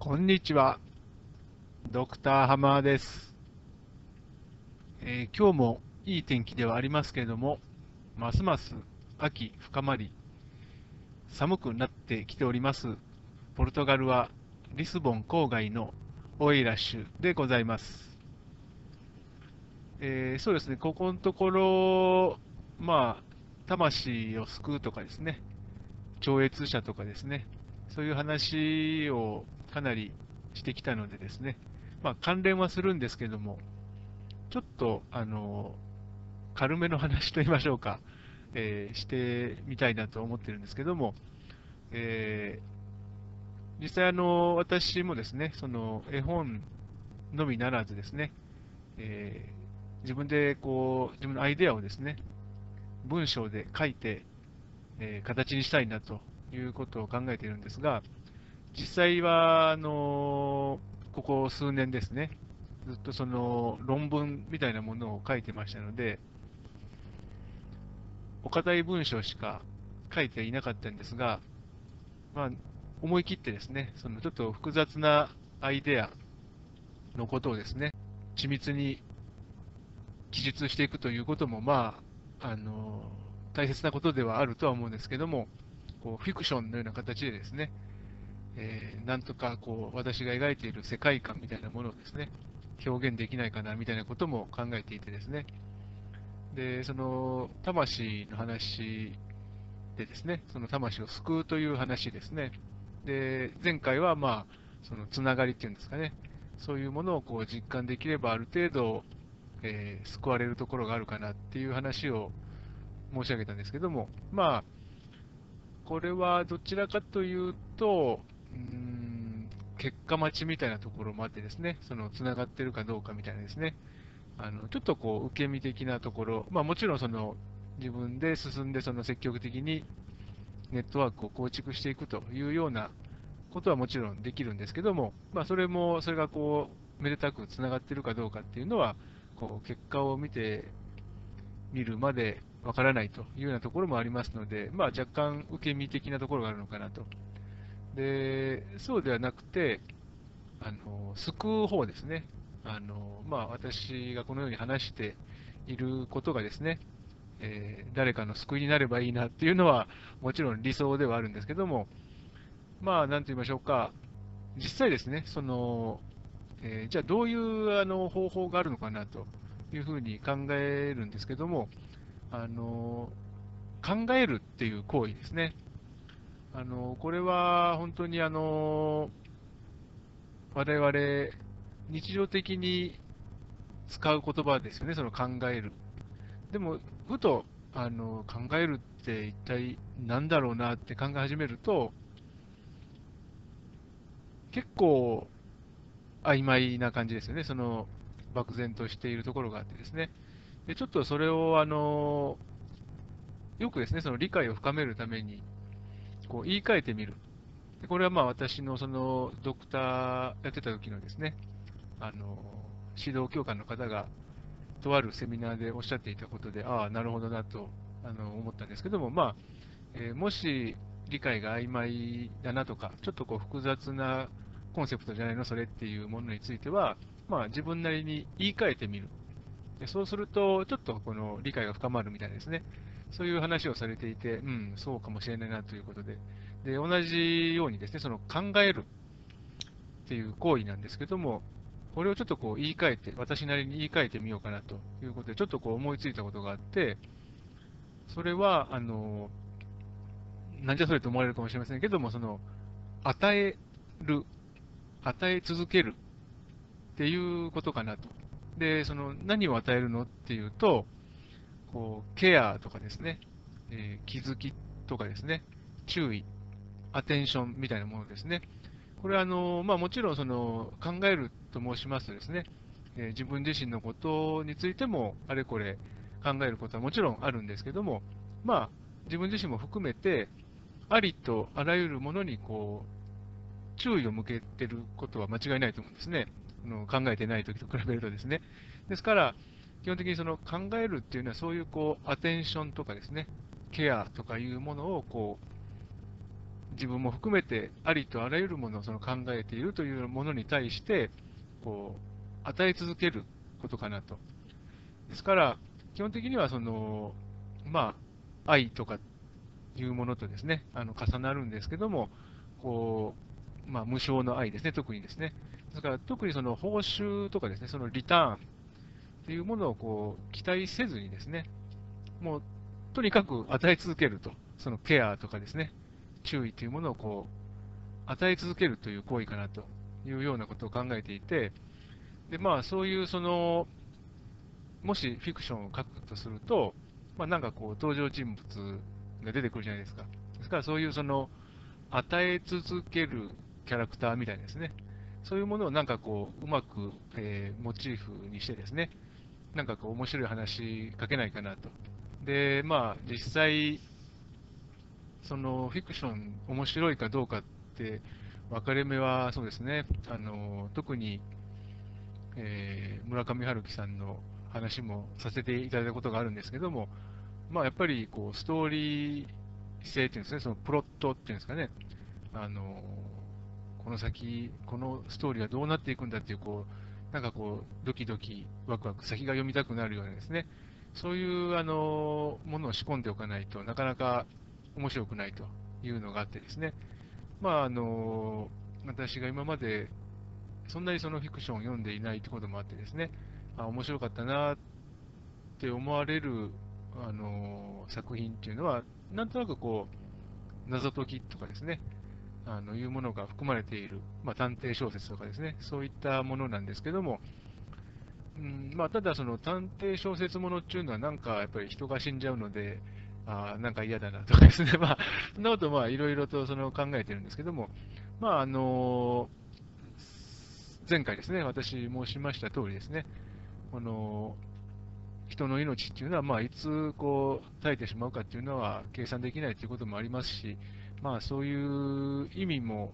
こんにちは。ドクターハマーです、えー、今日もいい天気ではありますけれども、ますます秋深まり、寒くなってきております。ポルトガルはリスボン郊外のオイラッシュでございます。えー、そうですね、ここのところ、まあ、魂を救うとかですね、超越者とかですね、そういう話をかなりしてきたのでですね、まあ、関連はするんですけども、ちょっと、あの、軽めの話といいましょうか、えー、してみたいなと思ってるんですけども、えー、実際あの、私もですね、その絵本のみならずですね、えー、自分でこう、自分のアイデアをですね、文章で書いて、え形にしたいなということを考えているんですが、実際は、あのここ数年ですね、ずっとその論文みたいなものを書いてましたので、お堅い文章しか書いていなかったんですが、まあ、思い切ってですね、そのちょっと複雑なアイデアのことをですね、緻密に記述していくということも、まあ、あの大切なことではあるとは思うんですけども、こうフィクションのような形でですね、えー、なんとかこう私が描いている世界観みたいなものをですね、表現できないかなみたいなことも考えていてですね、で、その魂の話でですね、その魂を救うという話ですね。で、前回はまあ、そのつながりっていうんですかね、そういうものをこう実感できればある程度、えー、救われるところがあるかなっていう話を申し上げたんですけども、まあ、これはどちらかというと、うん結果待ちみたいなところもあってですね、そのつながってるかどうかみたいなですね、あのちょっとこう受け身的なところ、まあ、もちろんその自分で進んでその積極的にネットワークを構築していくというようなことはもちろんできるんですけども、まあ、それも、それがこう、めでたくつながってるかどうかっていうのは、こう結果を見てみるまでわからないというようなところもありますので、まあ、若干受け身的なところがあるのかなとでそうではなくて、あの救う方ですね。あのまあ、私がこのように話していることがですね、えー、誰かの救いになればいいなっていうのは、もちろん理想ではあるんですけども、まあ、なんと言いましょうか、実際ですね、その、えー、じゃあどういうあの方法があるのかなというふうに考えるんですけども、あの考えるっていう行為ですね。あのこれは本当にあの我々、日常的に使う言葉ですよね、その考える。でも、ふとあの考えるって一体何だろうなって考え始めると、結構曖昧な感じですよね、その漠然としているところがあってですね。でちょっとそれをあのよくですね、その理解を深めるために、こう言い換えてみる。でこれはまあ私のそのドクターやってた時のですね、あの指導教官の方がとあるセミナーでおっしゃっていたことで、ああ、なるほどなとあの思ったんですけども、まあえー、もし理解が曖昧だなとか、ちょっとこう複雑なコンセプトじゃないの、それっていうものについては、まあ、自分なりに言い換えてみる。でそうすると、ちょっとこの理解が深まるみたいですね。そういう話をされていて、うん、そうかもしれないなということで、で同じようにですね、その考えるっていう行為なんですけども、これをちょっとこう言い換えて、私なりに言い換えてみようかなということで、ちょっとこう思いついたことがあって、それは、あの、なんじゃそれと思われるかもしれませんけども、その、与える、与え続けるっていうことかなと。で、その何を与えるのっていうと、こうケアとかですね、えー、気づきとかですね、注意、アテンションみたいなものですね。これはあの、まあ、もちろんその考えると申しますとですね、えー、自分自身のことについてもあれこれ考えることはもちろんあるんですけども、まあ、自分自身も含めて、ありとあらゆるものにこう注意を向けてることは間違いないと思うんですね。考えてないときと比べるとですね。ですから、基本的にその考えるっていうのは、そういうこうアテンションとかですね、ケアとかいうものをこう自分も含めてありとあらゆるものをその考えているというものに対してこう与え続けることかなと。ですから、基本的にはその、まあ、愛とかいうものとですね、あの重なるんですけども、こうまあ、無償の愛ですね、特にですね。ですから、特にその報酬とかですね、そのリターンというものをこう期待せずにですね、もうとにかく与え続けると、そのケアとかですね、注意というものをこう与え続けるという行為かなというようなことを考えていて、でまあ、そういうその、もしフィクションを書くとすると、まあ、なんかこう登場人物が出てくるじゃないですか。ですからそういうその与え続けるキャラクターみたいですね。そういうものをなんかこう、うまく、えー、モチーフにしてですね、なんかこう面白い話書けないかなと。で、まあ実際、そのフィクション面白いかどうかって分かれ目はそうですね、あの特に、えー、村上春樹さんの話もさせていただいたことがあるんですけども、まあ、やっぱりこうストーリー性っていうんですね、そのプロットっていうんですかね、あのこの先、このストーリーはどうなっていくんだっていう、こうなんかこう、ドキドキ、ワクワク、先が読みたくなるようなですね、そういうあのものを仕込んでおかないとなかなか面白くないというのがあってですね、まあ、あの私が今までそんなにそのフィクションを読んでいないということもあってですね、あ面白かったなって思われるあの作品っていうのは、なんとなくこう、謎解きとかですね、あのいうものが含まれている、まあ、探偵小説とかですね、そういったものなんですけども、うんまあ、ただ、その探偵小説ものっていうのは、なんかやっぱり人が死んじゃうので、あなんか嫌だなとかですね、まあ、そんなことまあいろいろとその考えてるんですけども、まああの前回ですね、私申しました通りですね、この人の命っていうのは、まあ、いつこう絶えてしまうかっていうのは計算できないということもありますし、まあ、そういう意味も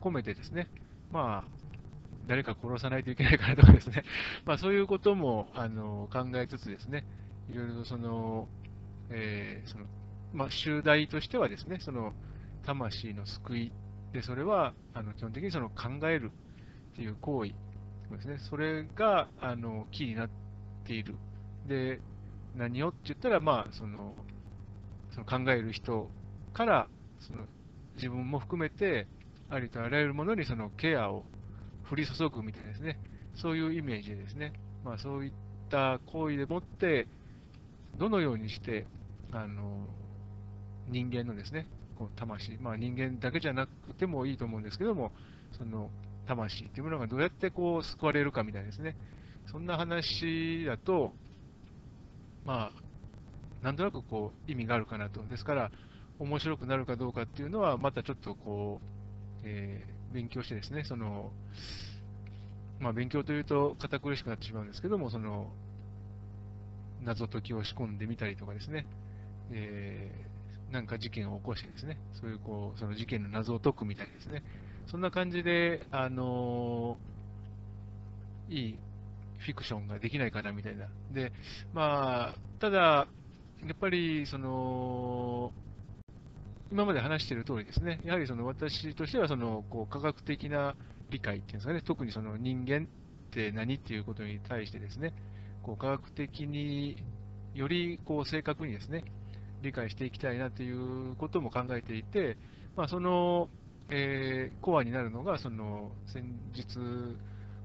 込めてですね、まあ、誰か殺さないといけないからとかですね、まあ、そういうこともあの考えつつですね、いろいろとその、えー、そのまあ、集大としてはですね、その魂の救いで、それはあの基本的にその考えるっていう行為ですね、それがあのキーになっている。で、何をって言ったら、まあ、そのその考える人からその自分も含めて、ありとあらゆるものにそのケアを降り注ぐみたいですね、そういうイメージでですね、まあ、そういった行為でもって、どのようにして、あの人間のですね、こう魂、まあ、人間だけじゃなくてもいいと思うんですけども、その魂っていうものがどうやってこう救われるかみたいですね、そんな話だと、まあ、なんとなくこう意味があるかなと。ですから、面白くなるかどうかっていうのは、またちょっとこう、えー、勉強してですね、その、まあ、勉強というと堅苦しくなってしまうんですけども、その、謎解きを仕込んでみたりとかですね、えー、なんか事件を起こしてですね、そういうこう、その事件の謎を解くみたいですね、そんな感じで、あのー、いいフィクションができないかなみたいな。で、まあ、ただ、やっぱり、その、今まで話している通りですね、やはりその私としてはそのこう科学的な理解っていうんですかね、特にその人間って何っていうことに対してですね、こう科学的によりこう正確にですね、理解していきたいなということも考えていて、まあ、その、えー、コアになるのが、その先日、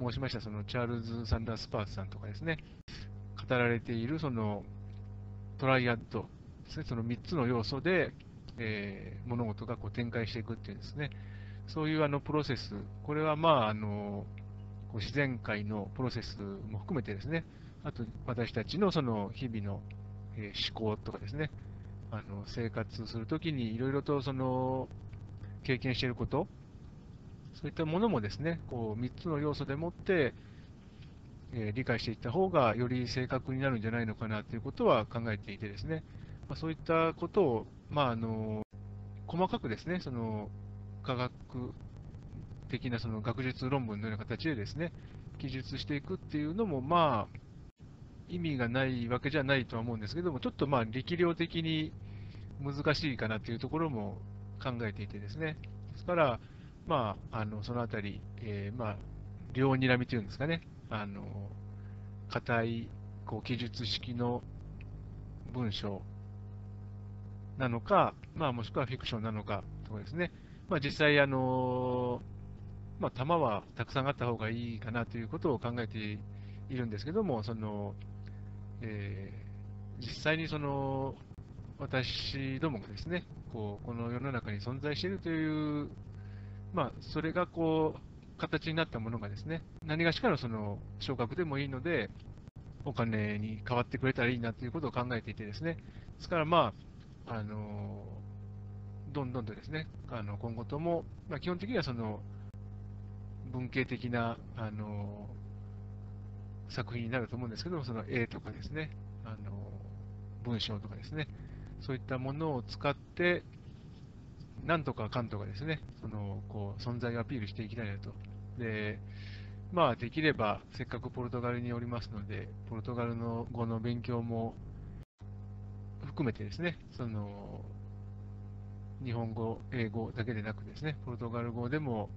申しましたそのチャールズ・サンダースパーツさんとかですね、語られているそのトライアッドですね、その3つの要素で、えー、物事がこう展開していくっていうですね、そういうあのプロセス、これはまああのこう自然界のプロセスも含めてですね、あと私たちのその日々の、え、思考とかですね、あの生活するときにいろいろとその経験していること、そういったものもですね、こう3つの要素でもって、え、理解していった方がより正確になるんじゃないのかなということは考えていてですね、まあ、そういったことを、まあ、あの細かくですね、その科学的なその学術論文のような形でですね、記述していくっていうのも、まあ、意味がないわけじゃないとは思うんですけども、ちょっとまあ力量的に難しいかなというところも考えていてですね。ですから、まあ、あのそのあたり、えー、まあ、両睨みというんですかね、あの硬いこう記述式の文章なのか、まあ、もしくはフィクションなのかとかですね、まあ、実際、あのまあ、弾はたくさんあった方がいいかなということを考えているんですけども、そのえー、実際にその私どもがですね、こうこの世の中に存在しているという、まあ、それがこう形になったものがですね、何がしかのその昇格でもいいので、お金に変わってくれたらいいなということを考えていてですね、ですからまあ、あのどんどんとですね、あの今後とも、まあ、基本的にはその文系的な、あの作品になると思うんですけども、その絵とかですね、あの文章とかですね、そういったものを使って、なんとかかんとかですね、そのこう存在をアピールしていきたいなと。でまあ、できれば、せっかくポルトガルにおりますので、ポルトガルの語の勉強も含めてですね、その日本語、英語だけでなくですね、ポルトガル語でも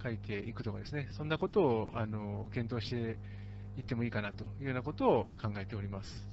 書いていくとかですね、そんなことをあの検討していってもいいかなというようなことを考えております。